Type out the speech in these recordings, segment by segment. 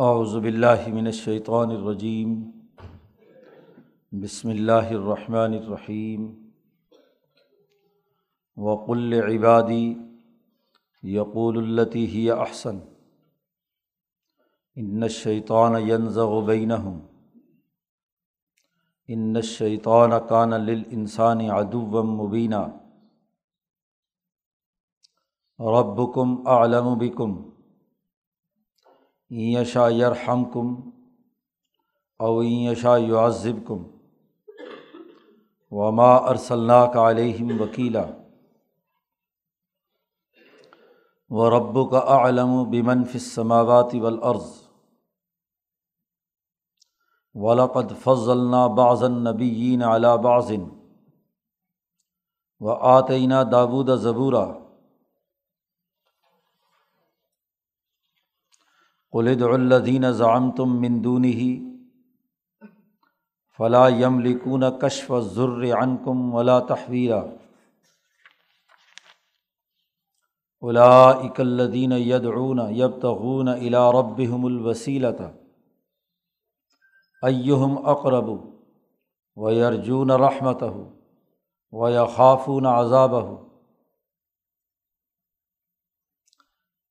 اعوذ باللہ من الشیطان الرجیم۔ بسم اللہ الرحمن الرحیم۔ وقل عبادی یقول التی ہی احسن۔ ان الشیطان ينزغ بینہم۔ ان الشیطان کان للانسان عدوا مبینہ ربکم اعلم بکم۔ یشا یرحم کم اوئشا یعذب کم وما ارسلّہ کا علیہم وکیلا و رب کا علم بمن فسماوات ولعرض ولقد فضلنا بعض النبیین علی بعض و آتینہ داود زبورہ قلد الدین ضام تم مندون ہی فلاں یم لکون کشف ضر ان کم ولا تحویرہ الا اکلدین یدعون یب تغون الا ربہم الوسیلۃ ایہم اقرب و یرجون رحمت و یخافون عذاب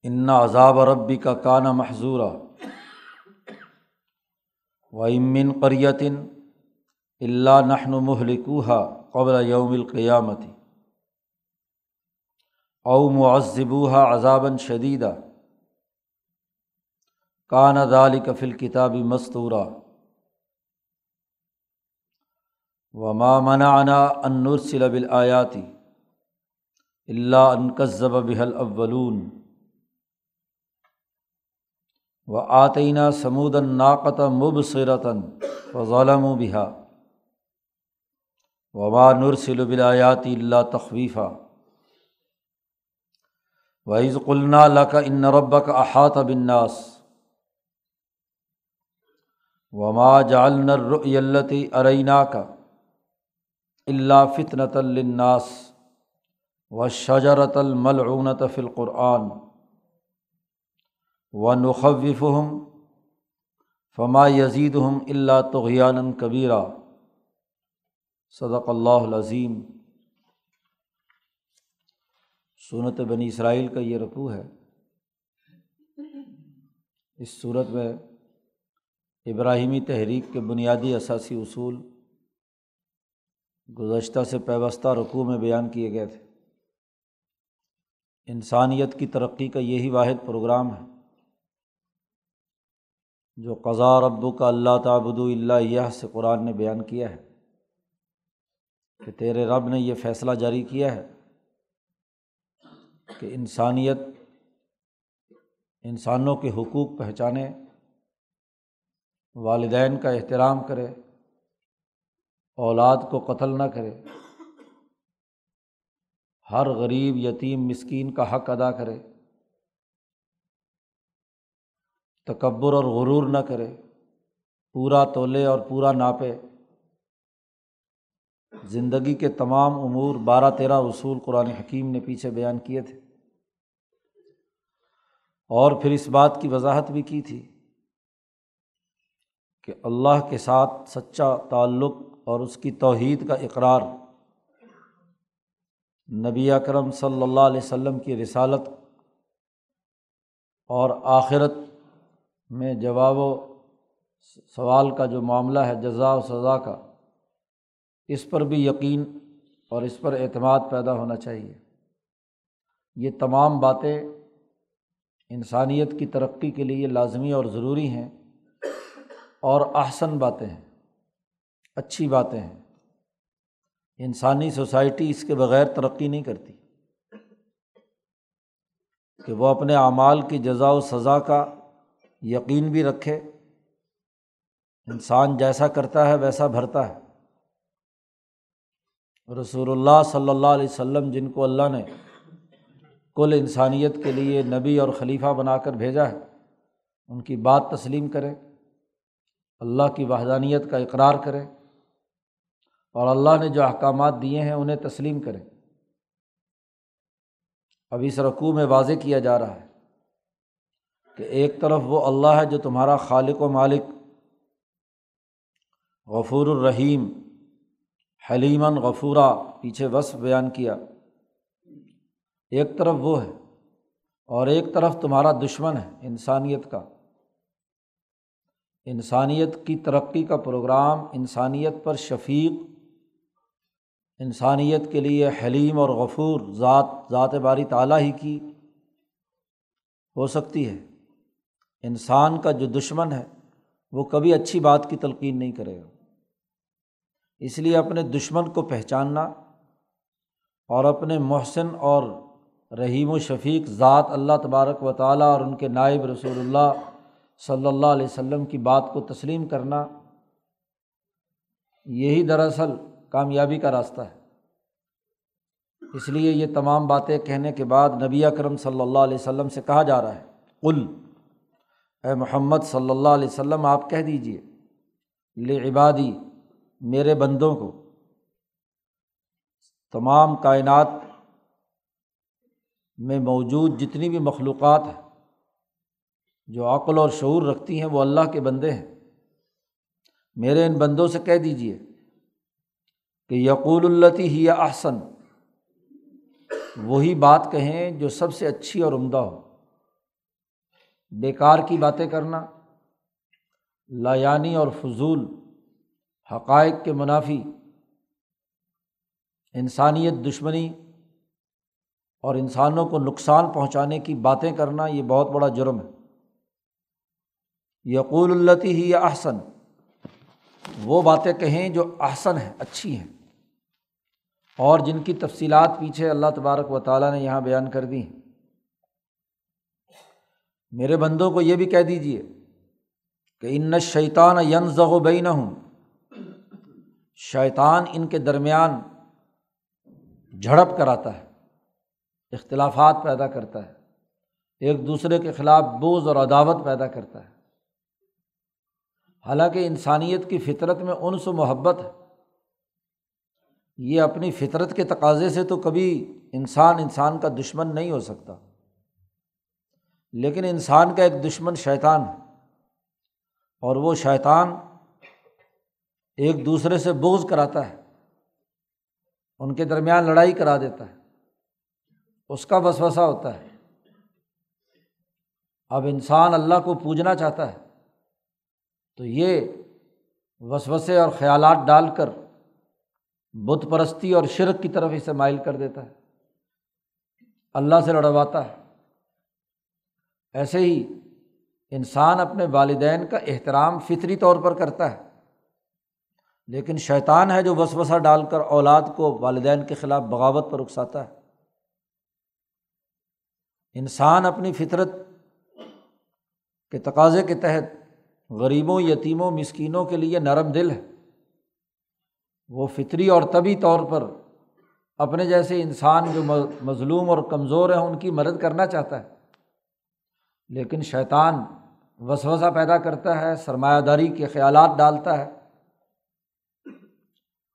ان عذاب ربی کا کانا محضورہ و امن قریتن اللہ نحن محلکوہا قبل یوم القیامتی او معذبوہا عذابً شدیدہ کان دال کفل کتابی مستورہ و منعنا ان نرسل بالآیاتی اللہ انکذب بحل اولون و آتینہ سمودن ناقت مبصرتاً و ظالم و بحا وبا نرسل بلایاتی اللہ تخویفہ وعز قلنا لک ان ربک احاط بناس وما جعلنا الرؤیلتی ارینہ کا اللہ فطنۃ الناس و شجرت الملعونت فی القرآن و نخوف ہم فما یزید ہم اللہ تغیان کبیرہ صدق اللہ عظیم سنت بنی اسرائیل کا یہ رقوع ہے۔ اس صورت میں ابراہیمی تحریک کے بنیادی اثاثی اصول گزشتہ سے پیوستہ رقوع میں بیان کیے گئے تھے۔ انسانیت کی ترقی کا یہی واحد پروگرام ہے۔ جو قضا ربو کا اللہ تعبد اللہ سے قرآن نے بیان کیا ہے، کہ تیرے رب نے یہ فیصلہ جاری کیا ہے کہ انسانیت، انسانوں کے حقوق پہچانے، والدین کا احترام کرے، اولاد کو قتل نہ کرے، ہر غریب یتیم مسکین کا حق ادا کرے۔ تکبر اور غرور نہ کرے، پورا تولے اور پورا ناپے۔ زندگی کے تمام امور بارہ تیرہ اصول قرآن حکیم نے پیچھے بیان کیے تھے۔ اور پھر اس بات کی وضاحت بھی کی تھی کہ اللہ کے ساتھ سچا تعلق اور اس کی توحید کا اقرار نبی اکرم صلی اللہ علیہ وسلم کی رسالت اور آخرت میں جواب و سوال کا جو معاملہ ہے، جزا و سزا کا، اس پر بھی یقین اور اس پر اعتماد پیدا ہونا چاہیے۔ یہ تمام باتیں انسانیت کی ترقی کے لیے لازمی اور ضروری ہیں اور احسن باتیں ہیں، اچھی باتیں ہیں۔ انسانی سوسائٹی اس کے بغیر ترقی نہیں کرتی کہ وہ اپنے اعمال کی جزا و سزا کا یقین بھی رکھے۔ انسان جیسا کرتا ہے، ویسا بھرتا ہے۔ رسول اللہ صلی اللہ علیہ وسلم، جن کو اللہ نے کل انسانیت کے لیے نبی اور خلیفہ بنا کر بھیجا ہے، ان کی بات تسلیم کرے اللہ کی وحدانیت کا اقرار کرے اور اللہ نے جو احکامات دیے ہیں، انہیں تسلیم کرے اب اس رقوع میں واضح کیا جا رہا ہے۔ کہ ایک طرف وہ اللہ ہے جو تمہارا خالق و مالک، غفور الرحیم حلیمن غفورہ پیچھے وصف بیان کیا۔ ایک طرف وہ ہے اور ایک طرف تمہارا دشمن ہے، انسانیت کا۔ انسانیت کی ترقی کا پروگرام انسانیت پر شفیق، انسانیت کے لیے حلیم اور غفور، ذات ذات باری تعالیٰ ہی کی ہو سکتی ہے۔ انسان کا جو دشمن ہے، وہ کبھی اچھی بات کی تلقین نہیں کرے گا۔ اس لیے اپنے دشمن کو پہچاننا اور اپنے محسن اور رحیم و شفیق ذات اللہ تبارک و تعالیٰ اور ان کے نائب رسول اللہ صلی اللہ علیہ وسلم کی بات کو تسلیم کرنا، یہی دراصل کامیابی کا راستہ ہے۔ اس لیے یہ تمام باتیں کہنے کے بعد نبی اکرم صلی اللہ علیہ وسلم سے کہا جا رہا ہے۔ کل اے محمد صلی اللہ علیہ وسلم، آپ کہہ دیجیے لے عبادی، میرے بندوں کو، تمام کائنات میں موجود جتنی بھی مخلوقات ہیں، جو عقل اور شعور رکھتی ہیں، وہ اللہ کے بندے ہیں۔ میرے ان بندوں سے کہہ دیجیے کہ یقول التی ہی احسن، وہی بات کہیں جو سب سے اچھی اور عمدہ ہو۔ بیکار کی باتیں کرنا، لایانی اور فضول حقائق کے منافی، انسانیت دشمنی اور انسانوں کو نقصان پہنچانے کی باتیں کرنا، یہ بہت بڑا جرم ہے۔ یقول التی ہی یا احسن، وہ باتیں کہیں جو احسن ہیں، اچھی ہیں۔ اور جن کی تفصیلات پیچھے اللہ تبارک و تعالیٰ نے یہاں بیان کر دی ہیں۔ میرے بندوں کو یہ بھی کہہ دیجیے کہ ان شیطان ین زغ و نہ ہوں شیطان ان کے درمیان جھڑپ کراتا ہے، اختلافات پیدا کرتا ہے، ایک دوسرے کے خلاف بوجھ اور عداوت پیدا کرتا ہے۔ حالانکہ انسانیت کی فطرت میں انس و محبت ہے۔ یہ اپنی فطرت کے تقاضے سے تو کبھی انسان انسان کا دشمن نہیں ہو سکتا۔ لیکن انسان کا ایک دشمن شیطان ہے اور وہ شیطان ایک دوسرے سے بوجھ کراتا ہے، ان کے درمیان لڑائی کرا دیتا ہے، اس کا وسوسہ ہوتا ہے۔ اب انسان اللہ کو پوجنا چاہتا ہے تو یہ وسوسے اور خیالات ڈال کر بت پرستی اور شرک کی طرف اسے مائل کر دیتا ہے۔ اللہ سے لڑواتا ہے۔ ایسے ہی انسان اپنے والدین کا احترام فطری طور پر کرتا ہے۔ لیکن شیطان ہے جو وسوسہ ڈال کر اولاد کو والدین کے خلاف بغاوت پر اکساتا ہے۔ انسان اپنی فطرت کے تقاضے کے تحت غریبوں، یتیموں، مسکینوں کے لیے نرم دل ہے۔ وہ فطری اور طبی طور پر اپنے جیسے انسان جو مظلوم اور کمزور ہیں، ان کی مدد کرنا چاہتا ہے۔ لیکن شیطان وسوسہ پیدا کرتا ہے، سرمایہ داری کے خیالات ڈالتا ہے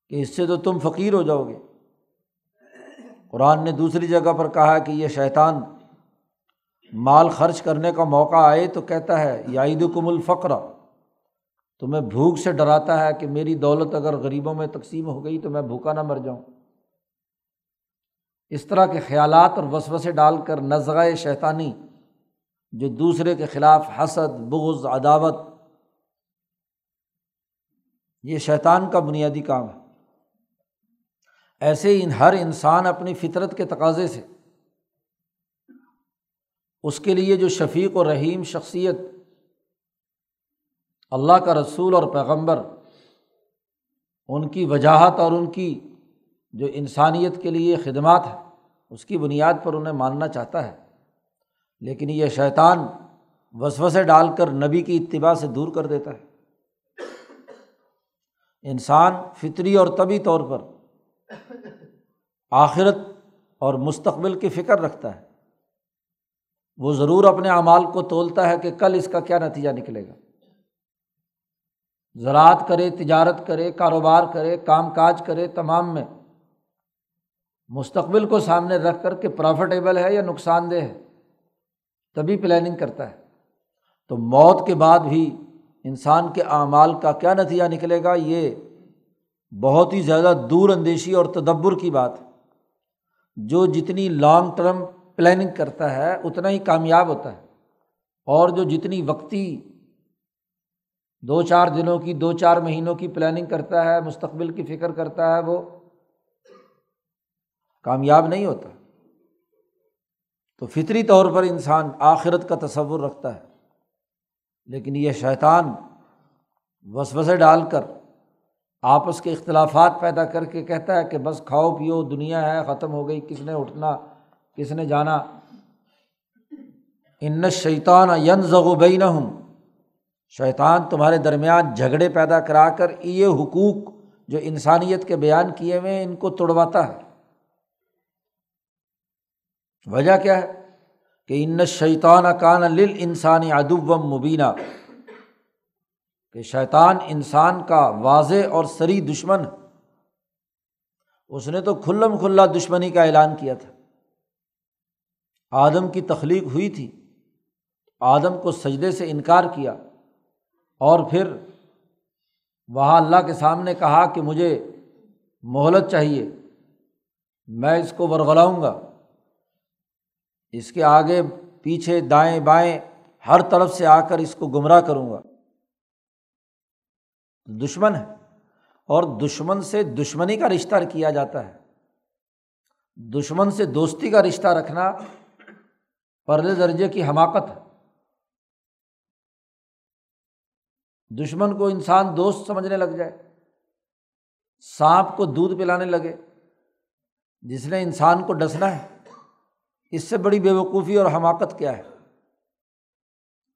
کہ اس سے تو تم فقیر ہو جاؤ گے۔ قرآن نے دوسری جگہ پر کہا کہ یہ شیطان مال خرچ کرنے کا موقع آئے تو کہتا ہے یا عید کم الفقر۔ تمہیں بھوک سے ڈراتا ہے کہ میری دولت اگر غریبوں میں تقسیم ہو گئی تو میں بھوکا نہ مر جاؤں۔ اس طرح کے خیالات اور وسوسے ڈال کر نظغۂ شیطانی جو دوسرے کے خلاف حسد، بغض، عداوت، یہ شیطان کا بنیادی کام ہے۔ ایسے ہی ہر انسان اپنی فطرت کے تقاضے سے، اس کے لیے جو شفیق و رحیم شخصیت، اللہ کا رسول اور پیغمبر، ان کی وجاہت اور ان کی جو انسانیت کے لیے خدمات ہے اس کی بنیاد پر انہیں ماننا چاہتا ہے۔ لیکن یہ شیطان وسوسے ڈال کر نبی کی اتباع سے دور کر دیتا ہے۔ انسان فطری اور طبی طور پر آخرت اور مستقبل کی فکر رکھتا ہے۔ وہ ضرور اپنے اعمال کو تولتا ہے کہ کل اس کا کیا نتیجہ نکلے گا۔ زراعت کرے، تجارت کرے، کاروبار کرے، کام کاج کرے، تمام میں مستقبل کو سامنے رکھ کر کے پروفیٹیبل ہے یا نقصان دہ ہے۔ تبھی پلاننگ کرتا ہے۔ تو موت کے بعد بھی انسان کے اعمال کا کیا نتیجہ نکلے گا؟ یہ بہت ہی زیادہ دور اندیشی اور تدبر کی بات ہے۔ جو جتنی لانگ ٹرم پلاننگ کرتا ہے، اتنا ہی کامیاب ہوتا ہے۔ اور جو جتنی وقتی دو چار دنوں کی، دو چار مہینوں کی پلاننگ کرتا ہے، مستقبل کی فکر کرتا ہے، وہ کامیاب نہیں ہوتا۔ تو فطری طور پر انسان آخرت کا تصور رکھتا ہے۔ لیکن یہ شیطان وسوسے ڈال کر آپس کے اختلافات پیدا کر کے کہتا ہے کہ بس کھاؤ پیو، دنیا ہے، ختم ہو گئی، کس نے اٹھنا، کس نے جانا۔ ان شیطان ین زغبین ہوں شیطان تمہارے درمیان جھگڑے پیدا کرا کر، یہ حقوق جو انسانیت کے بیان کیے ہوئے ہیں، ان کو توڑواتا ہے۔ وجہ کیا ہے؟ کہ ان شیطان کان لل انسانی ادب مبینہ کہ شیطان انسان کا واضح اور سری دشمن اس نے تو کھلم کھلا دشمنی کا اعلان کیا تھا۔ آدم کی تخلیق ہوئی تھی۔ آدم کو سجدے سے انکار کیا۔ اور پھر وہاں اللہ کے سامنے کہا کہ مجھے مہلت چاہیے۔ میں اس کو ورغلاؤں گا۔ اس کے آگے پیچھے دائیں بائیں ہر طرف سے آ کر اس کو گمراہ کروں گا۔ دشمن ہے اور دشمن سے دشمنی کا رشتہ کیا جاتا ہے۔ دشمن سے دوستی کا رشتہ رکھنا پرلے درجے کی حماقت ہے۔ دشمن کو انسان دوست سمجھنے لگ جائے، سانپ کو دودھ پلانے لگے، جس نے انسان کو ڈسنا ہے۔ اس سے بڑی بے وقوفی اور حماقت کیا ہے؟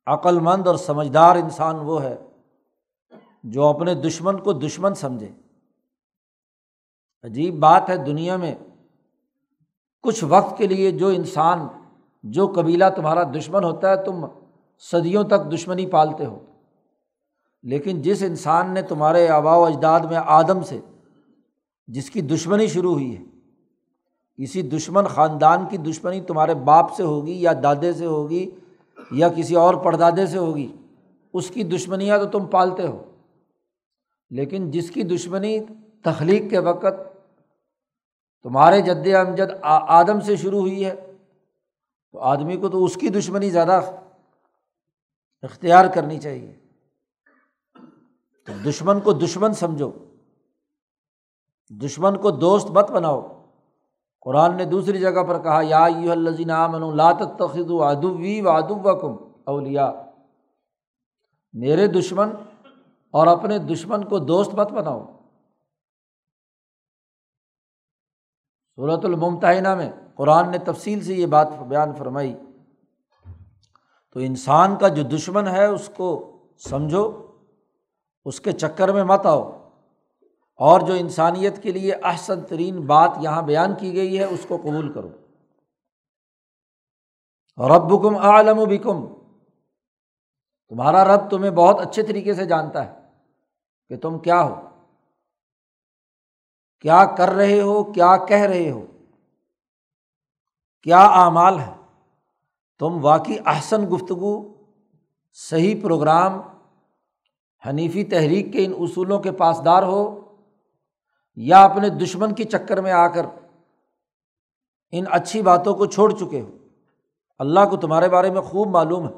عقل مند اور سمجھدار انسان وہ ہے جو اپنے دشمن کو دشمن سمجھے۔ عجیب بات ہے دنیا میں کچھ وقت کے لیے جو انسان، جو قبیلہ تمہارا دشمن ہوتا ہے، تم صدیوں تک دشمنی پالتے ہو۔ لیکن جس انسان نے تمہارے آبا و اجداد میں آدم سے جس کی دشمنی شروع ہوئی ہے کسی دشمن خاندان کی دشمنی تمہارے باپ سے ہوگی یا دادے سے ہوگی یا کسی اور پردادے سے ہوگی، اس کی دشمنیاں تو تم پالتے ہو۔ لیکن جس کی دشمنی تخلیق کے وقت تمہارے جد امجد آدم سے شروع ہوئی ہے، تو آدمی کو تو اس کی دشمنی زیادہ اختیار کرنی چاہیے۔ تو دشمن کو دشمن سمجھو، دشمن کو دوست مت بناؤ۔ قرآن نے دوسری جگہ پر کہا، یا یو الزین لات تخد و ادوی و ادب کم اولیا میرے دشمن اور اپنے دشمن کو دوست مت بناؤ۔ صورت الممتحنہ میں قرآن نے تفصیل سے یہ بات بیان فرمائی۔ تو انسان کا جو دشمن ہے، اس کو سمجھو، اس کے چکر میں مت آؤ۔ اور جو انسانیت کے لیے احسن ترین بات یہاں بیان کی گئی ہے، اس کو قبول کرو۔ رب کم عالم و بکم۔ تمہارا رب تمہیں بہت اچھے طریقے سے جانتا ہے کہ تم کیا ہو۔ کیا کر رہے ہو، کیا کہہ رہے ہو۔ کیا اعمال ہے تم واقعی احسن گفتگو، صحیح پروگرام، حنیفی تحریک کے ان اصولوں کے پاسدار ہو۔ یا اپنے دشمن کے چکر میں آ کر ان اچھی باتوں کو چھوڑ چکے ہو۔ اللہ کو تمہارے بارے میں خوب معلوم ہے۔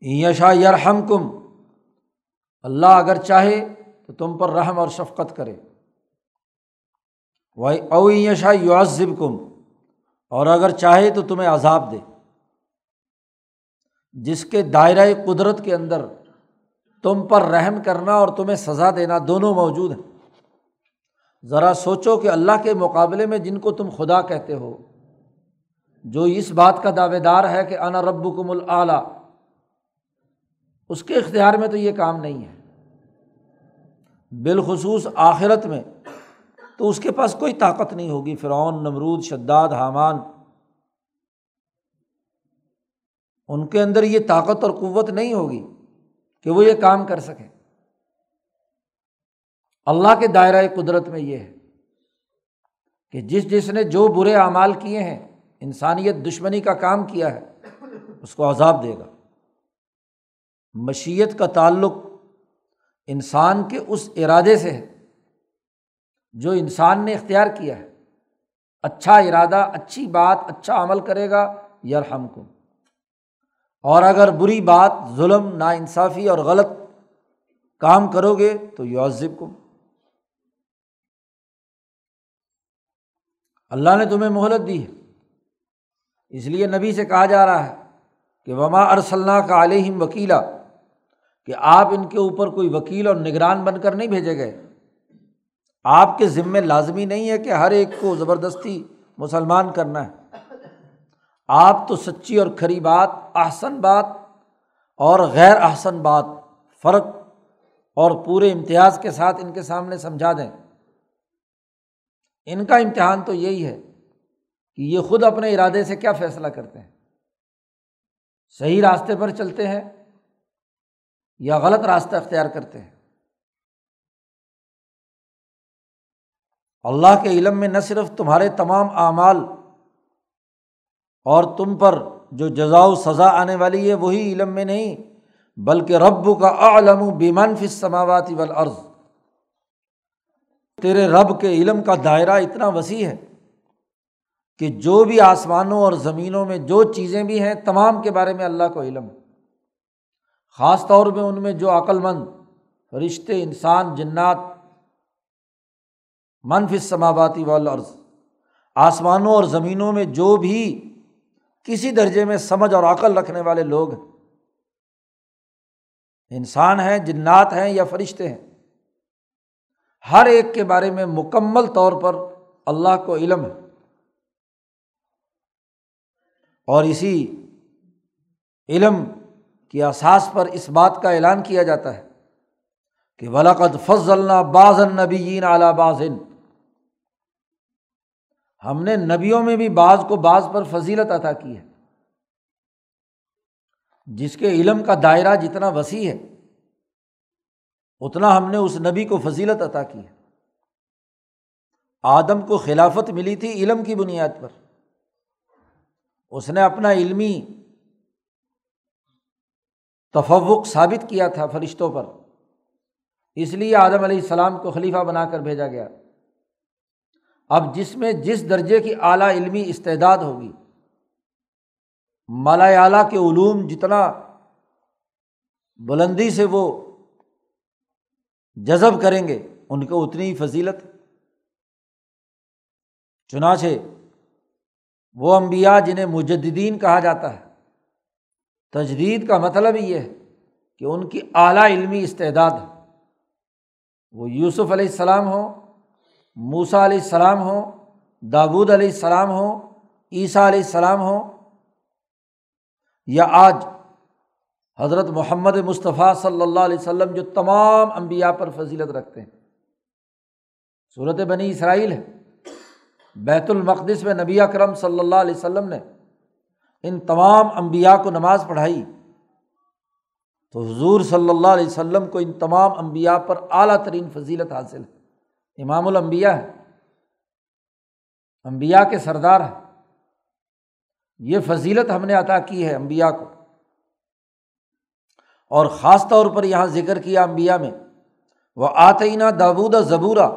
یشا یرحم کم اللہ اگر چاہے تو تم پر رحم اور شفقت کرے۔ او یشا یعذب کم اور اگر چاہے تو تمہیں عذاب دے۔ جس کے دائرۂ قدرت کے اندر تم پر رحم کرنا اور تمہیں سزا دینا دونوں موجود ہیں۔ ذرا سوچو کہ اللہ کے مقابلے میں جن کو تم خدا کہتے ہو، جو اس بات کا دعوے دار ہے کہ انا رب کم العلیٰ اس کے اختیار میں تو یہ کام نہیں ہے۔ بالخصوص آخرت میں تو اس کے پاس کوئی طاقت نہیں ہوگی۔ فرعون، نمرود، شداد، حامان، ان کے اندر یہ طاقت اور قوت نہیں ہوگی۔ کہ وہ یہ کام کر سکیں اللہ کے دائرۂ قدرت میں یہ ہے کہ جس جس نے جو برے اعمال کیے ہیں، انسانیت دشمنی کا کام کیا ہے، اس کو عذاب دے گا۔ مشیت کا تعلق انسان کے اس ارادے سے ہے، جو انسان نے اختیار کیا ہے۔ اچھا ارادہ، اچھی بات اچھا عمل کرے گا یرحم کو اور اگر بری بات، ظلم نا انصافی اور غلط کام کرو گے تو یوزب کو اللہ نے تمہیں مہلت دی ہے۔ اس لیے نبی سے کہا جا رہا ہے کہ وما ارسلہ کا علیہم وکیلا کہ آپ ان کے اوپر کوئی وکیل اور نگران بن کر نہیں بھیجے گئے۔ آپ کے ذمے لازمی نہیں ہے کہ ہر ایک کو زبردستی مسلمان کرنا ہے۔ آپ تو سچی اور کھری بات، احسن بات اور غیر احسن بات، فرق اور پورے امتیاز کے ساتھ ان کے سامنے سمجھا دیں۔ ان کا امتحان تو یہی ہے کہ یہ خود اپنے ارادے سے کیا فیصلہ کرتے ہیں۔ صحیح راستے پر چلتے ہیں یا غلط راستہ اختیار کرتے ہیں۔ اللہ کے علم میں نہ صرف تمہارے تمام اعمال اور تم پر جو جزا و سزا آنے والی ہے، وہی علم میں نہیں، بلکہ رب کا عالم بیمن فص سماواتی والارض۔ تیرے رب کے علم کا دائرہ اتنا وسیع ہے کہ جو بھی آسمانوں اور زمینوں میں جو چیزیں بھی ہیں، تمام کے بارے میں اللہ کو علم۔ خاص طور پہ ان میں جو عقل مند رشتے انسان، جنات منفی سماواتی والارض، آسمانوں اور زمینوں میں جو بھی کسی درجے میں سمجھ اور عقل رکھنے والے لوگ ہیں انسان ہیں، جنات ہیں یا فرشتے ہیں۔ ہر ایک کے بارے میں مکمل طور پر اللہ کو علم ہے۔ اور اسی علم کی اساس پر اس بات کا اعلان کیا جاتا ہے کہ ولاقت فضل باز النبیین اعلیٰ بازن ہم نے نبیوں میں بھی بعض کو بعض پر فضیلت عطا کی ہے۔ جس کے علم کا دائرہ جتنا وسیع ہے، اتنا ہم نے اس نبی کو فضیلت عطا کی ہے۔ آدم کو خلافت ملی تھی علم کی بنیاد پر۔ اس نے اپنا علمی تفوق ثابت کیا تھا فرشتوں پر۔ اس لیے آدم علیہ السلام کو خلیفہ بنا کر بھیجا گیا۔ اب جس میں جس درجے کی اعلیٰ علمی استعداد ہوگی مالا اعلیٰ کے علوم جتنا بلندی سے وہ جذب کریں گے، ان کو اتنی ہی فضیلت۔ چنانچہ وہ امبیا جنہیں مجدین کہا جاتا ہے۔ تجدید کا مطلب یہ ہے کہ ان کی اعلیٰ علمی استعداد وہ یوسف علیہ السلام ہوں موسا علیہ السلام ہوں، داود علیہ السلام ہوں، عیسیٰ علیہ السلام ہوں، یا آج حضرت محمد مصطفیٰ صلی اللہ علیہ وسلم جو تمام انبیاء پر فضیلت رکھتے ہیں۔ صورت بنی اسرائیل ہے، بیت المقدس میں نبی اکرم صلی اللہ علیہ وسلم نے ان تمام انبیاء کو نماز پڑھائی۔ تو حضور صلی اللہ علیہ وسلم کو ان تمام انبیاء پر اعلیٰ ترین فضیلت حاصل ہے۔ امام الانبیاء ہے۔ امبیا کے سردار ہے یہ فضیلت ہم نے عطا کی ہے امبیا کو۔ اور خاص طور پر یہاں ذکر کیا امبیا میں۔ وہ آتئینہ داود زبورہ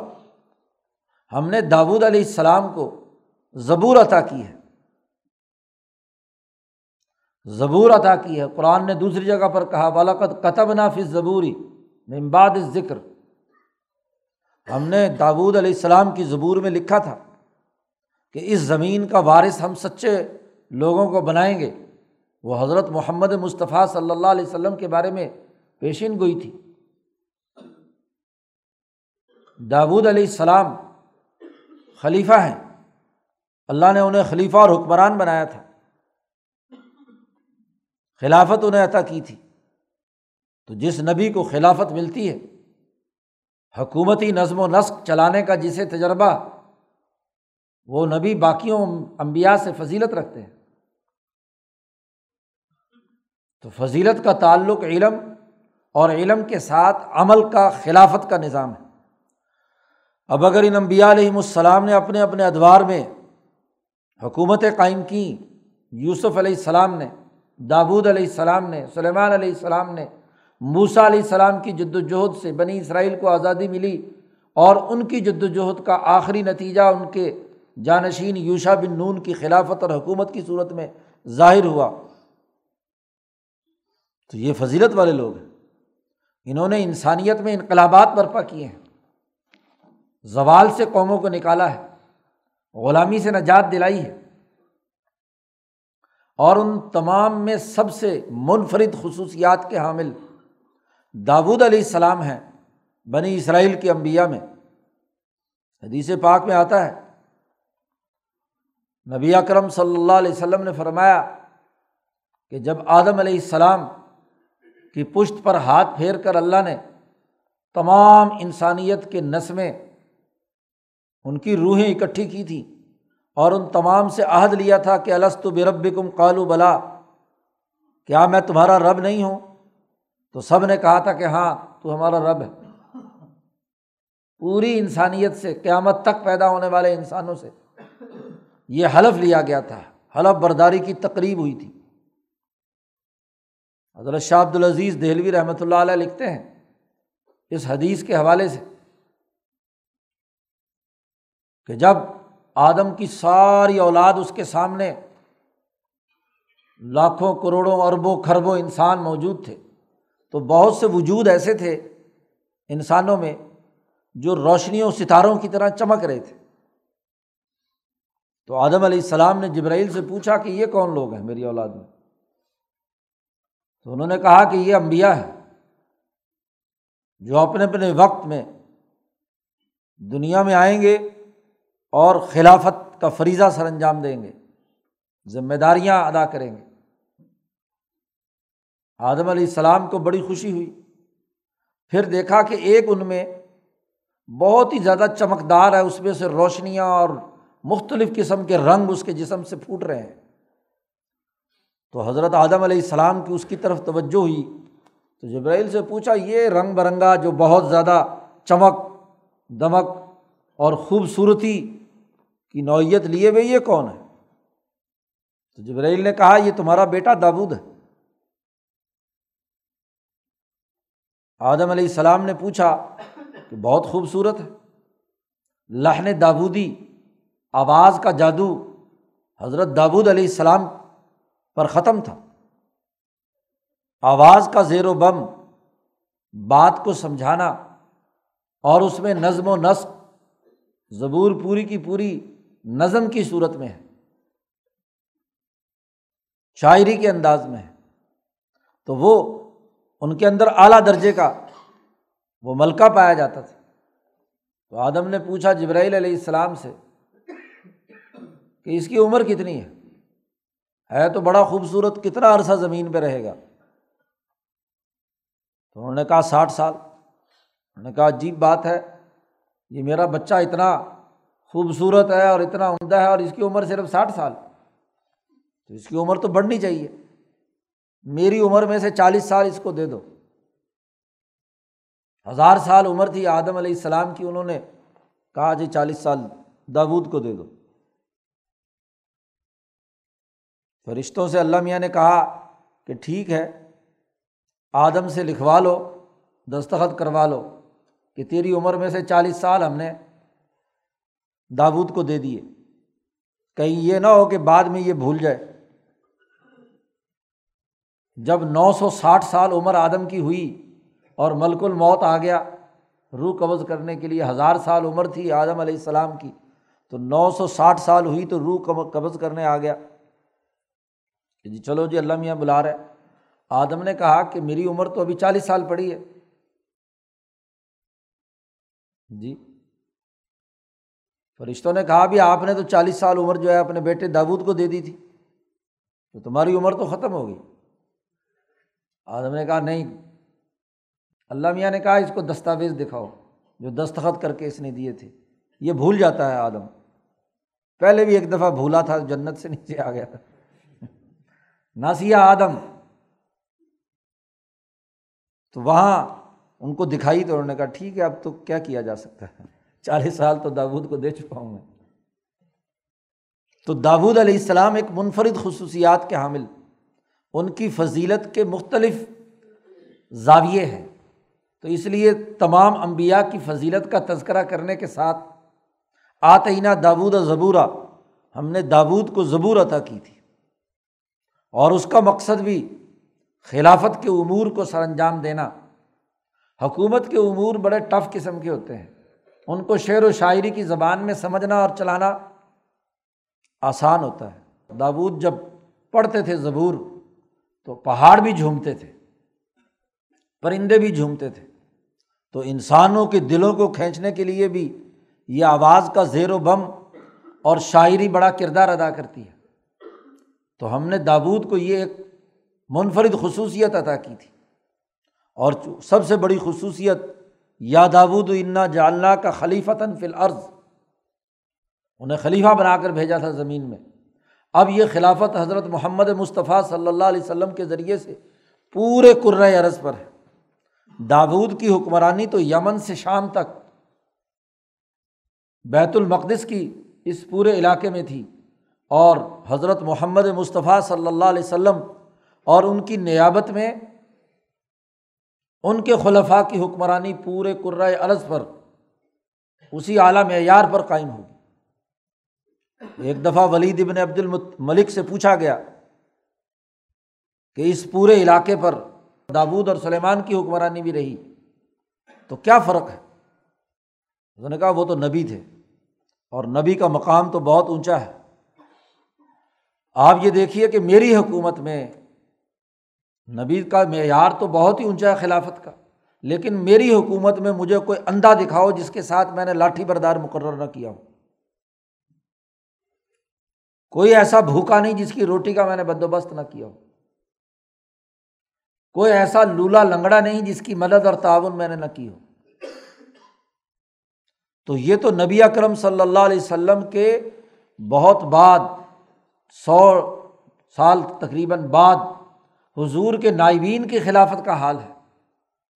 ہم نے داود علیہ السلام کو زبور عطا کی ہے۔ زبور عطا کی ہے۔ قرآن نے دوسری جگہ پر کہا بالاقت قطب نافذ زبوری ممباد ذکر ہم نے داود علیہ السلام کی زبور میں لکھا تھا کہ اس زمین کا وارث ہم سچے لوگوں کو بنائیں گے۔ وہ حضرت محمد مصطفیٰ صلی اللہ علیہ وسلم کے بارے میں پیشین گوئی تھی۔ داود علیہ السلام خلیفہ ہیں۔ اللہ نے انہیں خلیفہ اور حکمران بنایا تھا۔ خلافت انہیں عطا کی تھی۔ تو جس نبی کو خلافت ملتی ہے حکومتی نظم و نسق چلانے کا جسے تجربہ، وہ نبی باقیوں امبیا سے فضیلت رکھتے ہیں۔ تو فضیلت کا تعلق علم اور علم کے ساتھ عمل کا خلافت کا نظام ہے۔ اب اگر ان امبیا علیہم السلام نے اپنے اپنے ادوار میں حکومتیں قائم کیں یوسف علیہ السلام نے، داود علیہ السلام نے، سلیمان علیہ السلام نے موسا علیہ السلام کی جد وجہد سے بنی اسرائیل کو آزادی ملی اور ان کی جد وجہد کا آخری نتیجہ ان کے جانشین یوشا بن نون کی خلافت اور حکومت کی صورت میں ظاہر ہوا۔ تو یہ فضیلت والے لوگ ہیں۔ انہوں نے انسانیت میں انقلابات برپا کیے ہیں۔ زوال سے قوموں کو نکالا ہے۔ غلامی سے نجات دلائی ہے۔ اور ان تمام میں سب سے منفرد خصوصیات کے حامل داود علیہ السلام ہیں، بنی اسرائیل کے انبیا میں۔ حدیث پاک میں آتا ہے۔ نبی اکرم صلی اللہ علیہ وسلم نے فرمایا کہ جب آدم علیہ السلام کی پشت پر ہاتھ پھیر کر اللہ نے تمام انسانیت کے نسمیں ان کی روحیں اکٹھی کی تھیں اور ان تمام سے عہد لیا تھا کہ السط برب کم کالو بلا، کیا میں تمہارا رب نہیں ہوں؟ تو سب نے کہا تھا کہ ہاں تو ہمارا رب ہے۔ پوری انسانیت سے قیامت تک پیدا ہونے والے انسانوں سے یہ حلف لیا گیا تھا۔ حلف برداری کی تقریب ہوئی تھی۔ حضرت شاہ عبد العزیز دہلوی رحمۃ اللہ علیہ لکھتے ہیں اس حدیث کے حوالے سے کہ جب آدم کی ساری اولاد اس کے سامنے لاکھوں کروڑوں اربوں کھربوں انسان موجود تھے تو بہت سے وجود ایسے تھے انسانوں میں جو روشنیوں، ستاروں کی طرح چمک رہے تھے۔ تو آدم علیہ السلام نے جبرائیل سے پوچھا کہ یہ کون لوگ ہیں میری اولاد میں؟ تو انہوں نے کہا کہ یہ امبیا ہے جو اپنے اپنے وقت میں دنیا میں آئیں گے اور خلافت کا فریضہ سر انجام دیں گے، ذمہ داریاں ادا کریں گے۔ آدم علیہ السلام کو بڑی خوشی ہوئی۔ پھر دیکھا کہ ایک ان میں بہت ہی زیادہ چمکدار ہے، اس میں سے روشنیاں اور مختلف قسم کے رنگ اس کے جسم سے پھوٹ رہے ہیں۔ تو حضرت آدم علیہ السلام کی اس کی طرف توجہ ہوئی۔ تو جبرائیل سے پوچھا، یہ رنگ برنگا جو بہت زیادہ چمک، دمک اور خوبصورتی کی نوعیت لیے ہوئے، یہ کون ہے؟ تو جبرائیل نے کہا، یہ تمہارا بیٹا دابود ہے۔ آدم علیہ السلام نے پوچھا کہ بہت خوبصورت ہے۔ لہن دابودی آواز کا جادو حضرت دابود علیہ السلام پر ختم تھا۔ آواز کا زیر و بم، بات کو سمجھانا اور اس میں نظم و نسق زبور پوری کی پوری نظم کی صورت میں ہے۔ شاعری کے انداز میں ہے۔ تو وہ ان کے اندر اعلیٰ درجے کا وہ ملکہ پایا جاتا تھا۔ تو آدم نے پوچھا جبرائیل علیہ السلام سے کہ اس کی عمر کتنی ہے؟ ہے تو بڑا خوبصورت کتنا عرصہ زمین پہ رہے گا؟ تو انہوں نے کہا ساٹھ سال۔ انہوں نے کہا عجیب بات ہے، یہ میرا بچہ اتنا خوبصورت ہے اور اتنا عمدہ ہے اور اس کی عمر صرف ساٹھ سال۔ تو اس کی عمر تو بڑھنی چاہیے۔ میری عمر میں سے چالیس سال اس کو دے دو۔ ہزار سال عمر تھی آدم علیہ السلام کی، انہوں نے کہا جی چالیس سال داود کو دے دو۔ فرشتوں سے اللہ میاں نے کہا کہ ٹھیک ہے، آدم سے لکھوا لو، دستخط کروا لو کہ تیری عمر میں سے چالیس سال ہم نے داود کو دے دیے۔ کہیں یہ نہ ہو کہ بعد میں یہ بھول جائے۔ جب نو سو ساٹھ سال عمر آدم کی ہوئی اور ملک الموت آ گیا، روح قبض کرنے کے لیے ہزار سال عمر تھی آدم علیہ السلام کی، تو نو سو ساٹھ سال ہوئی تو روح قبض کرنے آ گیا۔ کہ جی چلو جی اللہ میاں بلا رہے۔ آدم نے کہا کہ میری عمر تو ابھی چالیس سال پڑی ہے۔ جی۔ فرشتوں نے کہا بھی آپ نے تو چالیس سال عمر جو ہے اپنے بیٹے داود کو دے دی تھی، تو تمہاری عمر تو ختم ہو گئی۔ آدم نے کہا، نہیں. اللہ میاں نے کہا، اس کو دستاویز دکھاؤ جو دستخط کر کے اس نے دیے تھے۔ یہ بھول جاتا ہے آدم۔ پہلے بھی ایک دفعہ بھولا تھا، جنت سے نیچے آ گیا تھا۔ ناسیا آدم۔ تو وہاں ان کو دکھائی تو انہوں نے کہا، ٹھیک ہے، اب تو کیا کیا جا سکتا ہے؟ چالیس سال تو داود کو دے چکا ہوں میں۔ تو داود علیہ السلام ایک منفرد خصوصیات کے حامل ان کی فضیلت کے مختلف زاویے ہیں۔ تو اس لیے تمام انبیاء کی فضیلت کا تذکرہ کرنے کے ساتھ آتعینہ داود زبورہ ہم نے داود کو زبور عطا کی تھی۔ اور اس کا مقصد بھی خلافت کے امور کو سر انجام دینا۔ حکومت کے امور بڑے ٹف قسم کے ہوتے ہیں۔ ان کو شعر و شاعری کی زبان میں سمجھنا اور چلانا آسان ہوتا ہے۔ داود جب پڑھتے تھے زبور تو پہاڑ بھی جھومتے تھے، پرندے بھی جھومتے تھے۔ تو انسانوں کے دلوں کو کھینچنے کے لیے بھی یہ آواز کا زیر و بم اور شاعری بڑا کردار ادا کرتی ہے۔ تو ہم نے دابود کو یہ ایک منفرد خصوصیت ادا کی تھی۔ اور سب سے بڑی خصوصیت، یا دابود انا جالنا کا خلیفتاً فی العرض انہیں خلیفہ بنا کر بھیجا تھا زمین میں۔ اب یہ خلافت حضرت محمد مصطفیٰ صلی اللہ علیہ وسلم کے ذریعے سے پورے عرض پر ہے۔ داود کی حکمرانی تو یمن سے شام تک۔ بیت المقدس کی اس پورے علاقے میں تھی۔ اور حضرت محمد مصطفیٰ صلی اللہ علیہ وسلم اور ان کی نیابت میں ان کے خلفاء کی حکمرانی پورے عرض پر اسی اعلیٰ معیار پر قائم ہوگی۔ ایک دفعہ ولید ابن عبد الملک سے پوچھا گیا کہ اس پورے علاقے پر دابود اور سلیمان کی حکمرانی بھی رہی، تو کیا فرق ہے؟ اس نے کہا، وہ تو نبی تھے اور نبی کا مقام تو بہت اونچا ہے۔ آپ یہ دیکھیے کہ میری حکومت میں نبی کا معیار تو بہت ہی اونچا ہے خلافت کا، لیکن میری حکومت میں مجھے کوئی اندھا دکھاؤ جس کے ساتھ میں نے لاٹھی بردار مقرر نہ کیا ہو کوئی ایسا بھوکا نہیں جس کی روٹی کا میں نے بندوبست نہ کیا ہو۔ کوئی ایسا لولا لنگڑا نہیں جس کی مدد اور تعاون میں نے نہ کی ہو۔ تو یہ تو نبی اکرم صلی اللہ علیہ وسلم کے بہت بعد، سو سال تقریباً بعد حضور کے نائبین کی خلافت کا حال ہے۔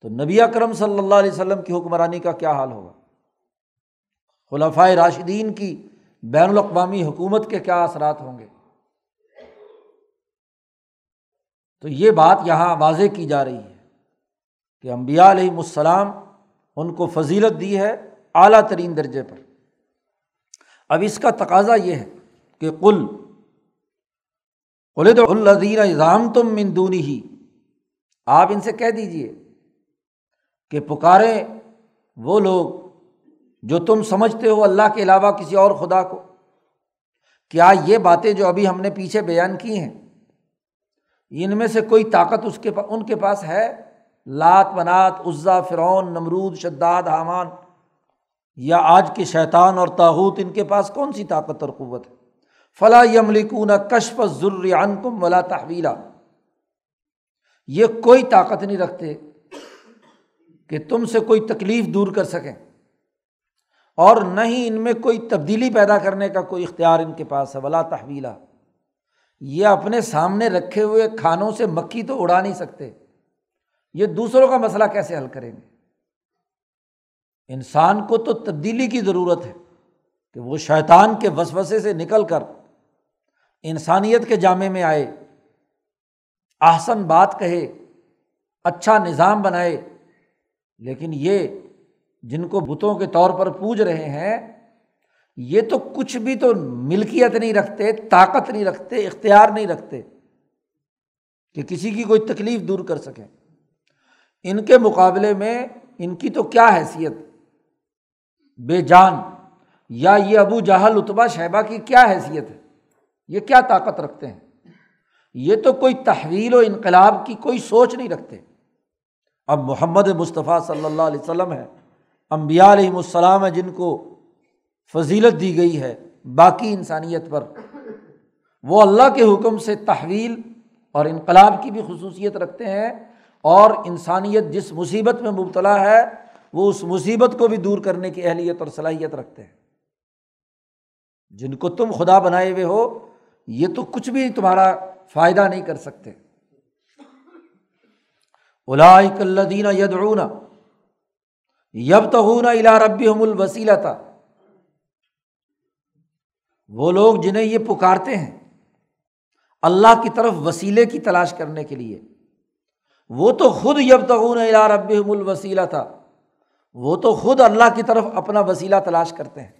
تو نبی اکرم صلی اللہ علیہ وسلم کی حکمرانی کا کیا حال ہوگا؟ خلافۂ راشدین کی بین الاقوامی حکومت کے کیا اثرات ہوں گے؟ تو یہ بات یہاں واضح کی جا رہی ہے کہ امبیا علیہم السلام ان کو فضیلت دی ہے اعلیٰ ترین درجے پر۔ اب اس کا تقاضا یہ ہے کہ کل قلد الدین اظام تم مندونی ہی آپ ان سے کہہ دیجیے کہ پکاریں وہ لوگ جو تم سمجھتے ہو اللہ کے علاوہ کسی اور خدا کو۔ کیا یہ باتیں جو ابھی ہم نے پیچھے بیان کی ہیں، ان میں سے کوئی طاقت اس کے ان کے پاس ہے؟ لات منات عزا، فرعون، نمرود، شداد، حامان۔ یا آج کے شیطان اور تاحوت ان کے پاس کون سی طاقت اور قوت ہے؟ فلاں یملکون کشف ضرور کم ولا تحویلا۔ یہ کوئی طاقت نہیں رکھتے کہ تم سے کوئی تکلیف دور کر سکیں۔ اور نہ ہی ان میں کوئی تبدیلی پیدا کرنے کا کوئی اختیار ان کے پاس ہے، ولا تحویلا یہ اپنے سامنے رکھے ہوئے کھانوں سے مکھی تو اڑا نہیں سکتے۔ یہ دوسروں کا مسئلہ کیسے حل کریں گے؟ انسان کو تو تبدیلی کی ضرورت ہے کہ وہ شیطان کے وسوسے سے نکل کر انسانیت کے جامع میں آئے آسن بات کہے اچھا نظام بنائے۔ لیکن یہ جن کو بتوں کے طور پر پوج رہے ہیں، یہ تو کچھ بھی تو ملکیت نہیں رکھتے، طاقت نہیں رکھتے، اختیار نہیں رکھتے کہ کسی کی کوئی تکلیف دور کر سکیں۔ ان کے مقابلے میں ان کی تو کیا حیثیت؟ بے جان۔ یا یہ ابو جہل اتبا شہبہ کی کیا حیثیت ہے؟ یہ کیا طاقت رکھتے ہیں؟ یہ تو کوئی تحویل و انقلاب کی کوئی سوچ نہیں رکھتے۔ اب محمد مصطفیٰ صلی اللہ علیہ وسلم ہے۔ امبیا علیہم السلام ہے جن کو فضیلت دی گئی ہے باقی انسانیت پر۔ وہ اللہ کے حکم سے تحویل اور انقلاب کی بھی خصوصیت رکھتے ہیں اور انسانیت جس مصیبت میں مبتلا ہے، وہ اس مصیبت کو بھی دور کرنے کی اہلیت اور صلاحیت رکھتے ہیں۔ جن کو تم خدا بنائے ہوئے ہو، یہ تو کچھ بھی تمہارا فائدہ نہیں کر سکتے۔ الادین یدعون یب تو الا ربی ہم الوسیلا تھا وہ لوگ جنہیں یہ پکارتے ہیں اللہ کی طرف وسیلے کی تلاش کرنے کے لیے۔ وہ تو خود یب تغون الا رب الوسیلہ تھا وہ تو خود اللہ کی طرف اپنا وسیلہ تلاش کرتے ہیں۔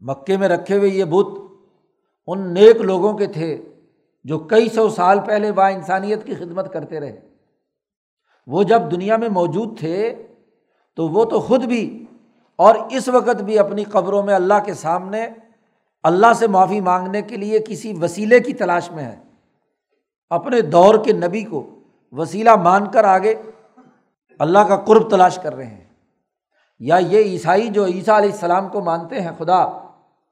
مکے میں رکھے ہوئے یہ بت ان نیک لوگوں کے تھے جو کئی سو سال پہلے با انسانیت کی خدمت کرتے رہے۔ وہ جب دنیا میں موجود تھے تو وہ تو خود بھی اور اس وقت بھی اپنی قبروں میں اللہ کے سامنے، اللہ سے معافی مانگنے کے لیے کسی وسیلے کی تلاش میں ہے۔ اپنے دور کے نبی کو وسیلہ مان کر آگے اللہ کا قرب تلاش کر رہے ہیں۔ یا یہ عیسائی جو عیسیٰ علیہ السلام کو مانتے ہیں، خدا،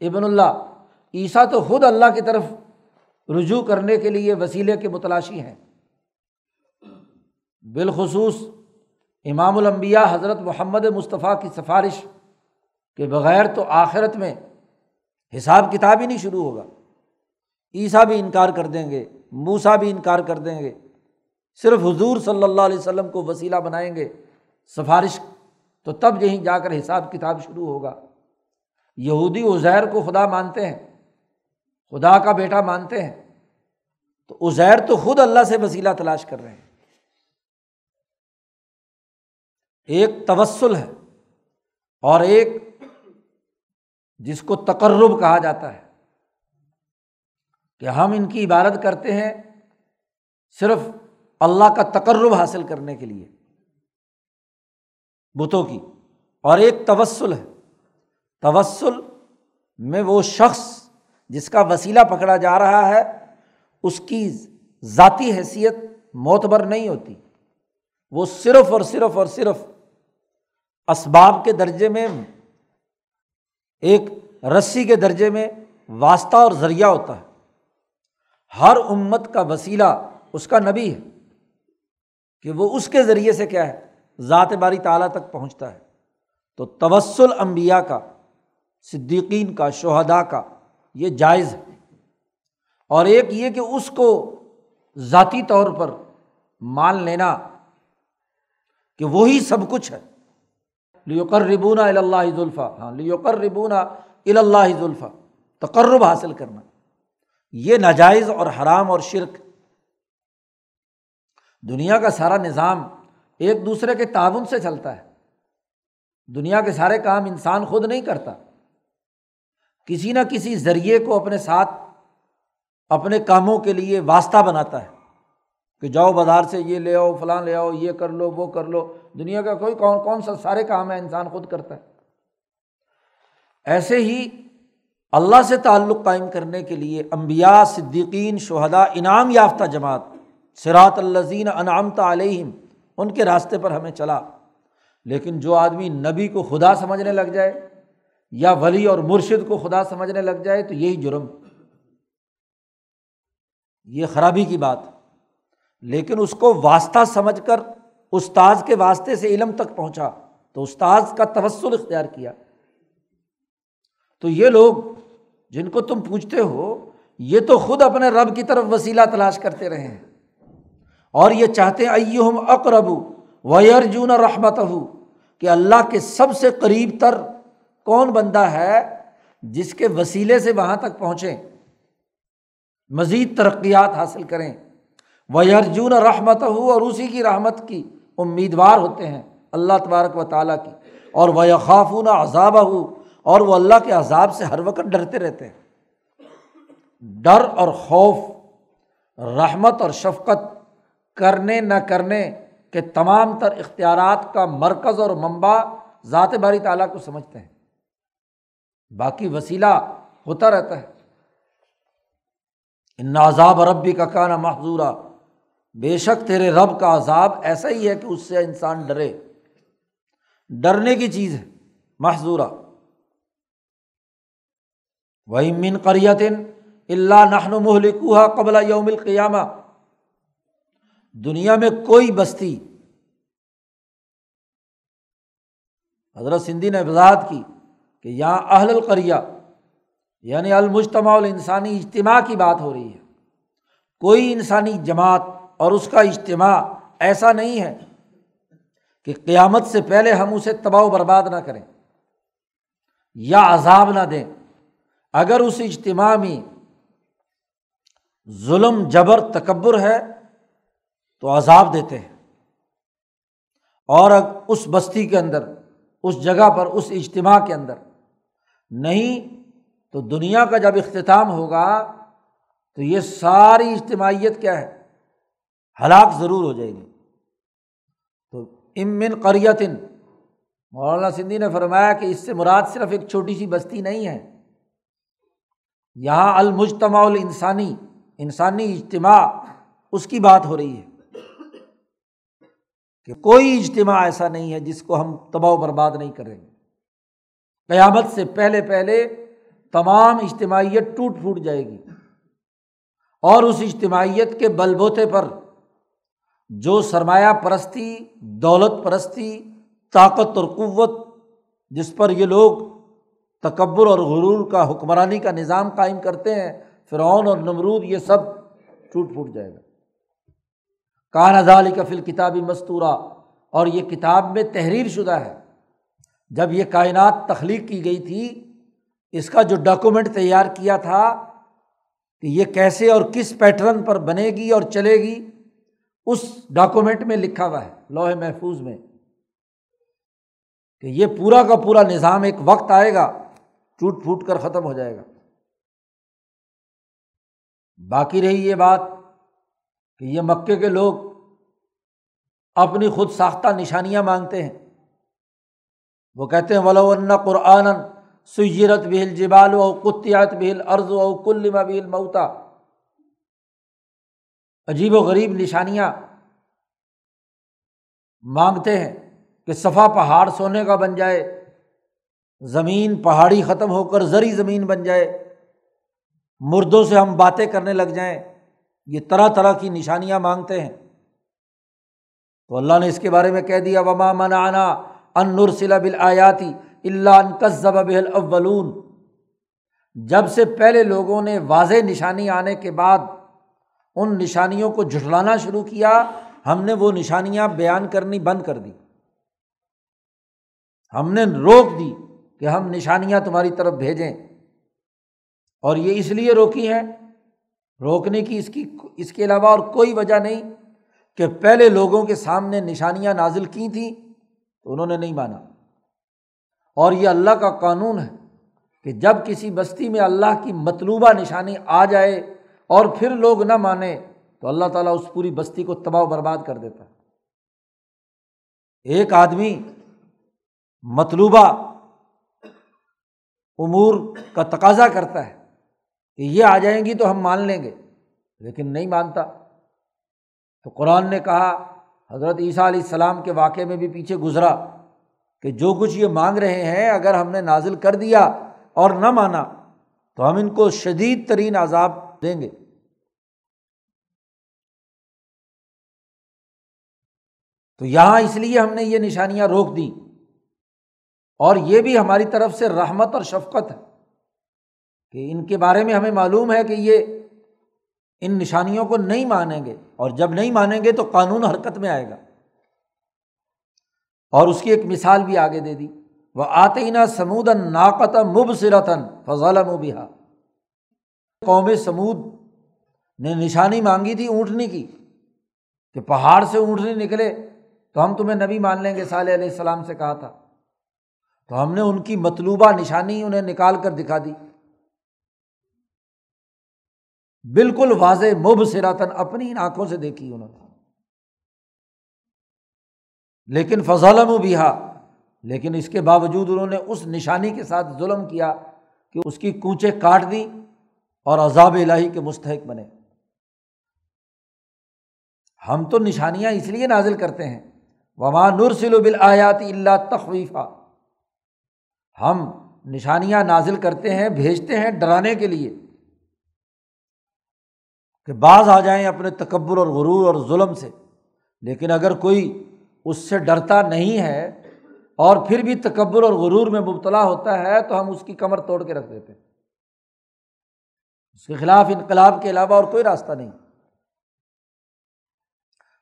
ابن اللہ، عیسیٰ تو خود اللہ کی طرف رجوع کرنے کے لیے وسیلے کے متلاشی ہیں۔ بالخصوص امام الانبیاء حضرت محمد مصطفیٰ کی سفارش کے بغیر تو آخرت میں حساب کتاب ہی نہیں شروع ہوگا۔ عیسیٰ بھی انکار کر دیں گے موسا بھی انکار کر دیں گے۔ صرف حضور صلی اللہ علیہ وسلم کو وسیلہ بنائیں گے، سفارش تو تب یہیں جا کر حساب کتاب شروع ہوگا۔ یہودی ازیر کو خدا مانتے ہیں، خدا کا بیٹا مانتے ہیں۔ تو ازیر تو خود اللہ سے وسیلہ تلاش کر رہے ہیں۔ ایک توسل ہے اور ایک جس کو تقرب کہا جاتا ہے کہ ہم ان کی عبادت کرتے ہیں صرف اللہ کا تقرب حاصل کرنے کے لیے، بتوں کی۔ اور ایک توسل ہے۔ توسل میں وہ شخص جس کا وسیلہ پکڑا جا رہا ہے، اس کی ذاتی حیثیت معتبر نہیں ہوتی۔ وہ صرف اور صرف اور صرف اسباب کے درجے میں، ایک رسی کے درجے میں واسطہ اور ذریعہ ہوتا ہے۔ ہر امت کا وسیلہ اس کا نبی ہے کہ وہ اس کے ذریعے سے کیا ہے، ذات باری تعالیٰ تک پہنچتا ہے۔ تو توسل امبیا کا، صدیقین کا شہدا کا یہ جائز ہے۔ اور ایک یہ کہ اس کو ذاتی طور پر مان لینا کہ وہی سب کچھ ہے۔ لیوکر ربونا اللہ ذلفا ہاں لیوکر ربونا اللہ ذلفا تقرب حاصل کرنا. یہ ناجائز اور حرام اور شرک. دنیا کا سارا نظام ایک دوسرے کے تعاون سے چلتا ہے. دنیا کے سارے کام انسان خود نہیں کرتا. کسی نہ کسی ذریعے کو اپنے ساتھ، اپنے کاموں کے لیے واسطہ بناتا ہے کہ جاؤ بازار سے یہ لے آؤ، فلاں لے آؤ، یہ کر لو، وہ کر لو. دنیا کا کوئی کون کون سا سارے کام ہے، انسان خود کرتا ہے۔ ایسے ہی اللہ سے تعلق قائم کرنے کے لیے امبیا صدیقین شہدا انعام یافتہ جماعت سرات الزین انعامت علیہم، ان کے راستے پر ہمیں چلا۔ لیکن جو آدمی نبی کو خدا سمجھنے لگ جائے یا ولی اور مرشد کو خدا سمجھنے لگ جائے، تو یہی جرم۔ یہ خرابی کی بات۔ لیکن اس کو واسطہ سمجھ کر استاذ کے واسطے سے علم تک پہنچا تو استاذ کا تبسل اختیار کیا۔ تو یہ لوگ جن کو تم پوچھتے ہو، یہ تو خود اپنے رب کی طرف وسیلہ تلاش کرتے رہے ہیں۔ اور یہ چاہتے ائم اقرب ویرجون رحمت ہو کہ اللہ کے سب سے قریب تر کون بندہ ہے جس کے وسیلے سے وہاں تک پہنچیں۔ مزید ترقیات حاصل کریں۔ وہ ارجن رحمت ہو اور اسی کی رحمت کی۔ امیدوار ہوتے ہیں اللہ تبارک و تعالیٰ کی۔ اور وہ خافون عذاب ہو اور وہ اللہ کے عذاب سے ہر وقت ڈرتے رہتے ہیں۔ ڈر اور خوف، رحمت اور شفقت کرنے نہ کرنے کے تمام تر اختیارات کا مرکز اور منبع ذات باری تعالیٰ کو سمجھتے ہیں۔ باقی وسیلہ ہوتا رہتا ہے۔ ان عذاب ربی کا کانا محضورہ بے شک تیرے رب کا عذاب ایسا ہی ہے کہ اس سے انسان ڈرے۔ ڈرنے کی چیز ہے محضورہ وہی من قریتن اللہ نہن محلکوہ قبل یوم القیامہ دنیا میں کوئی بستی۔ حضرت سندھی نے وضاحت کی کہ یہاں اہل القریہ یعنی المجتمع الانسانی اجتماع کی بات ہو رہی ہے۔ کوئی انسانی جماعت اور اس کا اجتماع ایسا نہیں ہے کہ قیامت سے پہلے ہم اسے تباہ و برباد نہ کریں یا عذاب نہ دیں۔ اگر اس اجتماع میں ظلم، جبر، تکبر ہے تو عذاب دیتے ہیں۔ اور اس بستی کے اندر، اس جگہ پر، اس اجتماع کے اندر نہیں تو دنیا کا جب اختتام ہوگا تو یہ ساری اجتماعیت کیا ہے؟ ہلاک ضرور ہو جائے گی تو امن قریتن، مولانا سندھی نے فرمایا کہ اس سے مراد صرف ایک چھوٹی سی بستی نہیں ہے۔ یہاں المجتماع الانسانی، انسانی اجتماع اس کی بات ہو رہی ہے کہ کوئی اجتماع ایسا نہیں ہے جس کو ہم تباہ و برباد نہیں کریں گے۔ قیامت سے پہلے پہلے تمام اجتماعیت ٹوٹ پھوٹ جائے گی اور اس اجتماعیت کے بل بوتے پر جو سرمایہ پرستی، دولت پرستی، طاقت اور قوت، جس پر یہ لوگ تکبر اور غرور کا حکمرانی کا نظام قائم کرتے ہیں، فرعون اور نمرود یہ سب ٹوٹ پھوٹ جائے گا۔ کان ازالی کا کتابی مستورہ اور یہ کتاب میں تحریر شدہ ہے۔ جب یہ کائنات تخلیق کی گئی تھی، اس کا جو ڈاکومنٹ تیار کیا تھا کہ یہ کیسے اور کس پیٹرن پر بنے گی اور چلے گی اس ڈاکومنٹ میں لکھا ہوا ہے، لوہے محفوظ میں، کہ یہ پورا کا پورا نظام ایک وقت آئے گا ٹوٹ پھوٹ کر ختم ہو جائے گا۔ باقی رہی یہ بات کہ یہ مکے کے لوگ اپنی خود ساختہ نشانیاں مانگتے ہیں۔ وہ کہتے ہیں، ولو قرآن سیرت بہل جبال و قطیات بہل ارض و کلما بہل موتا عجیب و غریب نشانیاں مانگتے ہیں کہ صفا پہاڑ سونے کا بن جائے، زمین پہاڑی ختم ہو کر زری زمین بن جائے، مردوں سے ہم باتیں کرنے لگ جائیں، یہ طرح طرح کی نشانیاں مانگتے ہیں۔ تو اللہ نے اس کے بارے میں کہہ دیا، وما منانا ان نرسلا بل آیاتی اللہ ان کذب الاولون جب سے پہلے لوگوں نے واضح نشانی آنے کے بعد ان نشانیوں کو جھٹلانا شروع کیا، ہم نے وہ نشانیاں بیان کرنی بند کر دی۔ ہم نے روک دی کہ ہم نشانیاں تمہاری طرف بھیجیں۔ اور یہ اس لیے روکی ہیں، روکنے کی اس کی، اس کے علاوہ اور کوئی وجہ نہیں کہ پہلے لوگوں کے سامنے نشانیاں نازل کی تھیں تو انہوں نے نہیں مانا۔ اور یہ اللہ کا قانون ہے کہ جب کسی بستی میں اللہ کی مطلوبہ نشانی آ جائے اور پھر لوگ نہ مانیں تو اللہ تعالیٰ اس پوری بستی کو تباہ و برباد کر دیتا ہے۔ ایک آدمی مطلوبہ امور کا تقاضا کرتا ہے کہ یہ آ جائیں گی تو ہم مان لیں گے، لیکن نہیں مانتا۔ تو قرآن نے کہا، حضرت عیسیٰ علیہ السلام کے واقعے میں بھی پیچھے گزرا کہ جو کچھ یہ مانگ رہے ہیں، اگر ہم نے نازل کر دیا اور نہ مانا تو ہم ان کو شدید ترین عذاب دیں گے۔ تو یہاں اس لیے ہم نے یہ نشانیاں روک دیں۔ اور یہ بھی ہماری طرف سے رحمت اور شفقت ہے کہ ان کے بارے میں ہمیں معلوم ہے کہ یہ ان نشانیوں کو نہیں مانیں گے۔ اور جب نہیں مانیں گے تو قانون حرکت میں آئے گا۔ اور اس کی ایک مثال بھی آگے دے دی۔ وہ آتے نا سمودن ناقت مب سرتن فضال قوم سمود نے نشانی مانگی تھی اونٹنی کی کہ پہاڑ سے اونٹنی نکلے تو ہم تمہیں نبی مان لیں گے، صالح علیہ السلام سے کہا تھا۔ تو ہم نے ان کی مطلوبہ نشانی انہیں نکال کر دکھا دی۔ بالکل واضح مب سراتن اپنی ان آنکھوں سے دیکھی انہوں نے۔ لیکن فضول و بیہا لیکن اس کے باوجود انہوں نے اس نشانی کے ساتھ ظلم کیا کہ اس کی کوچے کاٹ دی۔ اور عذاب الہی کے مستحق بنے۔ ہم تو نشانیاں اس لیے نازل کرتے ہیں۔ وما نرسل بل آیات اللہ تخویفہ ہم نشانیاں نازل کرتے ہیں، بھیجتے ہیں ڈرانے کے لیے۔ کہ بعض آ جائیں اپنے تکبر اور غرور اور ظلم سے۔ لیکن اگر کوئی اس سے ڈرتا نہیں ہے اور پھر بھی تکبر اور غرور میں مبتلا ہوتا ہے، تو ہم اس کی کمر توڑ کے رکھ دیتے اس کے خلاف انقلاب کے علاوہ اور کوئی راستہ نہیں۔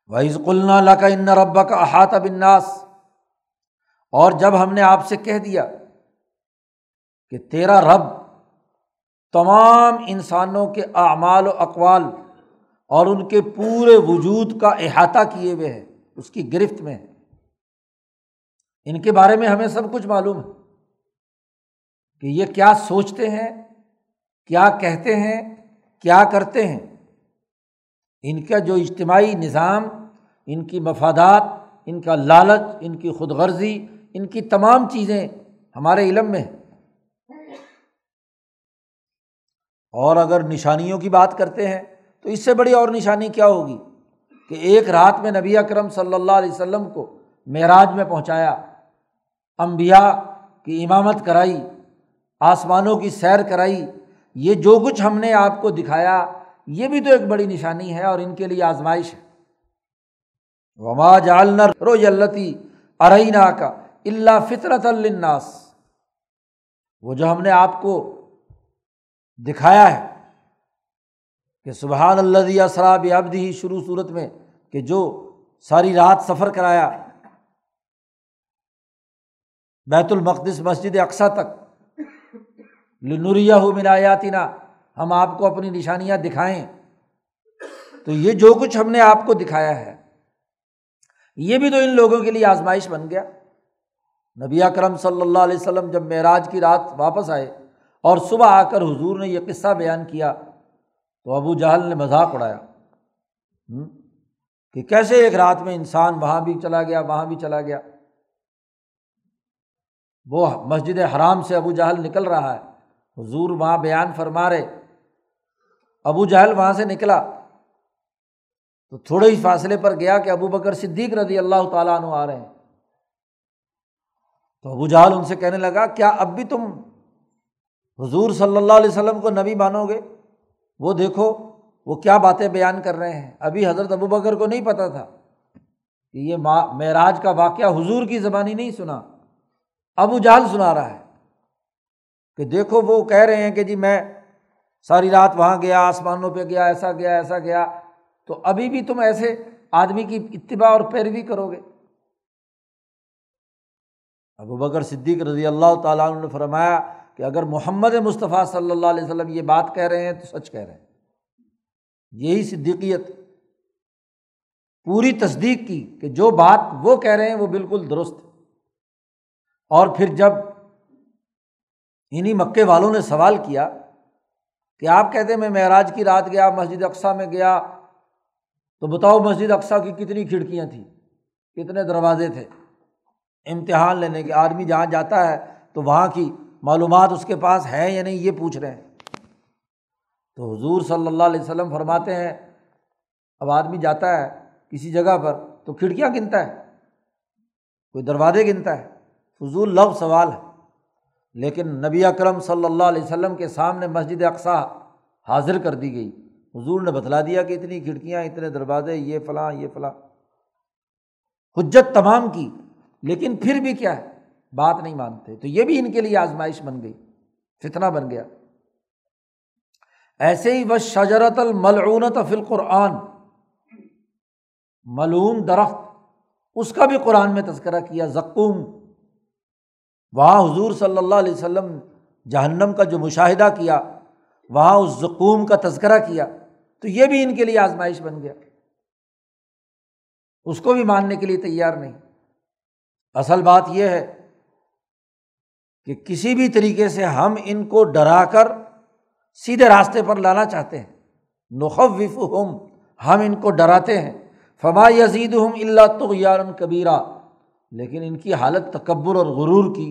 وحیض قلنا کا ان ربا کا احاطہ بناس اور جب ہم نے آپ سے کہہ دیا کہ تیرا رب تمام انسانوں کے اعمال و اقوال اور ان کے پورے وجود کا احاطہ کیے ہوئے ہے اس کی گرفت میں ہے ان کے بارے میں ہمیں سب کچھ معلوم ہے کہ یہ کیا سوچتے ہیں کیا کہتے ہیں، کیا کرتے ہیں؟ ان کا جو اجتماعی نظام، ان کی مفادات، ان کا لالچ، ان کی خود غرضی ان کی تمام چیزیں ہمارے علم میں ہیں۔ اور اگر نشانیوں کی بات کرتے ہیں، تو اس سے بڑی اور نشانی کیا ہوگی؟ کہ ایک رات میں نبی اکرم صلی اللہ علیہ وسلم کو معراج میں پہنچایا امبیا کی امامت کرائی، آسمانوں کی سیر کرائی یہ جو کچھ ہم نے آپ کو دکھایا، یہ بھی تو ایک بڑی نشانی ہے اور ان کے لیے آزمائش ہے۔ وما جالنا رو یلتی ارئینہ کا اللہ فطرت الناس وہ جو ہم نے آپ کو دکھایا ہے کہ سبحان اللہ اسراب ابدی ہی شروع صورت میں کہ جو ساری رات سفر کرایا، بیت المقدس مسجد اقسا تک۔ لنوریا ہو منایاتی نا ہم آپ کو اپنی نشانیاں دکھائیں۔ تو یہ جو کچھ ہم نے آپ کو دکھایا ہے، یہ بھی تو ان لوگوں کے لیے آزمائش بن گیا۔ نبی کرم صلی اللہ علیہ وسلم جب معراج کی رات واپس آئے اور صبح آ کر حضور نے یہ قصہ بیان کیا، تو ابو جہل نے مذاق اڑایا۔ کہ کیسے ایک رات میں انسان وہاں بھی چلا گیا، وہاں بھی چلا گیا۔ وہ مسجد حرام سے ابو جہل نکل رہا ہے۔ حضور وہاں بیان فرما رہے۔ ابو جہل وہاں سے نکلا۔ تو تھوڑے ہی فاصلے پر گیا کہ ابو بکر صدیق رضی اللہ تعالیٰ عنہ آ رہے ہیں۔ تو ابو جہل ان سے کہنے لگا، کیا اب بھی تم حضور صلی اللہ علیہ وسلم کو نبی مانو گے؟ وہ دیکھو، وہ کیا باتیں بیان کر رہے ہیں۔ ابھی حضرت ابو بکر کو نہیں پتا تھا کہ یہ معراج کا واقعہ حضور کی زبانی نہیں سنا۔ ابو جہل سنا رہا ہے۔ کہ دیکھو وہ کہہ رہے ہیں کہ جی میں ساری رات وہاں گیا، آسمانوں پہ گیا، ایسا گیا ایسا گیا۔ تو ابھی بھی تم ایسے آدمی کی اتباع اور پیروی کرو گے۔ ابو بکر صدیق رضی اللہ تعالیٰ عنہ نے فرمایا کہ اگر محمد مصطفیٰ صلی اللہ علیہ وسلم یہ بات کہہ رہے ہیں تو سچ کہہ رہے ہیں۔ یہی صدیقیت۔ پوری تصدیق کی کہ جو بات وہ کہہ رہے ہیں وہ بالکل درست۔ اور پھر جب انہیں مکے والوں نے سوال کیا کہ آپ کہتے میں معراج کی رات گیا، مسجد اقسا میں گیا، تو بتاؤ مسجد اقسا کی کتنی کھڑکیاں تھیں؟ کتنے دروازے تھے؟ امتحان لینے کے آدمی جہاں جاتا ہے تو وہاں کی معلومات اس کے پاس ہے یا نہیں یہ پوچھ رہے ہیں۔ تو حضور صلی اللہ علیہ وسلم فرماتے ہیں، اب آدمی جاتا ہے کسی جگہ پر تو کھڑکیاں گنتا ہے، کوئی دروازے گنتا ہے۔ فضول لفظ سوال ہے۔ لیکن نبی اکرم صلی اللہ علیہ وسلم کے سامنے مسجد اقسا حاضر کر دی گئی۔ حضور نے بتلا دیا کہ اتنی کھڑکیاں، اتنے دروازے، یہ فلاں یہ فلاں۔ حجت تمام کی، لیکن پھر بھی کیا ہے؟ بات نہیں مانتے۔ تو یہ بھی ان کے لیے آزمائش بن گئی فتنا بن گیا۔ ایسے ہی وہ شجرت الملعونت فل قرآن ملعون درخت، اس کا بھی قرآن میں تذکرہ کیا۔ زکوم وہاں حضور صلی اللہ علیہ وسلم جہنم کا جو مشاہدہ کیا، وہاں اس زکوم کا تذکرہ کیا، تو یہ بھی ان کے لیے آزمائش بن گیا۔ اس کو بھی ماننے کے لیے تیار نہیں۔ اصل بات یہ ہے کہ کسی بھی طریقے سے ہم ان کو ڈرا کر سیدھے راستے پر لانا چاہتے ہیں۔ نخوف ہم ہم ان کو ڈراتے ہیں۔ فما یزید ہم اللہ تو کبیرہ لیکن ان کی حالت تکبر اور غرور کی،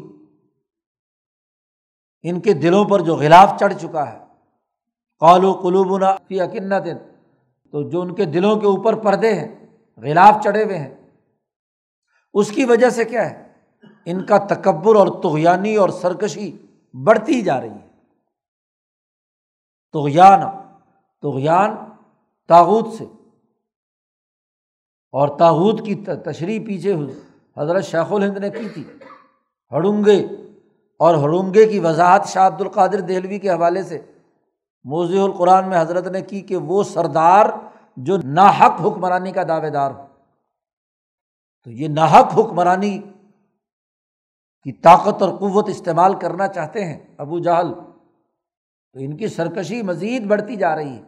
ان کے دلوں پر جو غلاف چڑھ چکا ہے قالو قلوبنا فی اکنت، تو جو ان کے دلوں کے اوپر پردے ہیں، غلاف چڑھے ہوئے ہیں۔ اس کی وجہ سے کیا ہے؟ ان کا تکبر اور تغیانی اور سرکشی بڑھتی جا رہی ہے۔ تغیان تغیان تاوت سے، اور تاوت کی تشریح پیچھے حضرت شیخ الہند نے کی تھی۔ ہڑونگے اور ہڑونگے کی وضاحت شاہ عبد القادر دہلوی کے حوالے سے موضوع القرآن میں حضرت نے کی کہ وہ سردار جو ناحق حکمرانی کا دعوے دار ہو۔ تو یہ ناحق حکمرانی کی طاقت اور قوت استعمال کرنا چاہتے ہیں ابو جہل، تو ان کی سرکشی مزید بڑھتی جا رہی ہے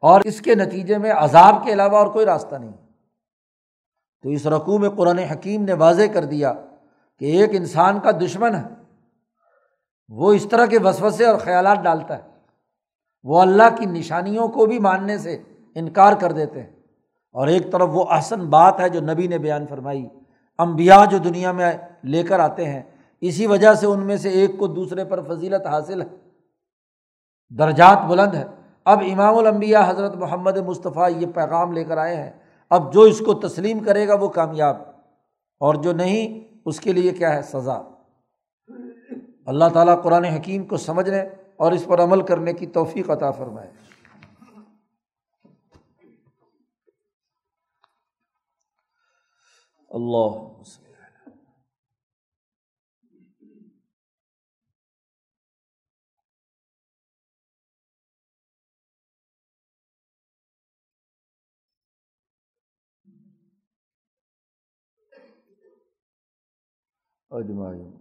اور اس کے نتیجے میں عذاب کے علاوہ اور کوئی راستہ نہیں۔ تو اس رقوع میں قرآن حکیم نے واضح کر دیا کہ ایک انسان کا دشمن ہے۔ وہ اس طرح کے وسوسے اور خیالات ڈالتا ہے۔ وہ اللہ کی نشانیوں کو بھی ماننے سے انکار کر دیتے ہیں۔ اور ایک طرف وہ احسن بات ہے جو نبی نے بیان فرمائی۔ امبیا جو دنیا میں لے کر آتے ہیں، اسی وجہ سے ان میں سے ایک کو دوسرے پر فضیلت حاصل ہے۔ درجات بلند ہے۔ اب امام الانبیاء حضرت محمد مصطفیٰ یہ پیغام لے کر آئے ہیں۔ اب جو اس کو تسلیم کرے گا وہ کامیاب اور جو نہیں، اس کے لیے کیا ہے؟ سزا۔ اللہ تعالیٰ قرآن حکیم کو سمجھنے اور اس پر عمل کرنے کی توفیق عطا فرمائے۔ اللہ اجمائی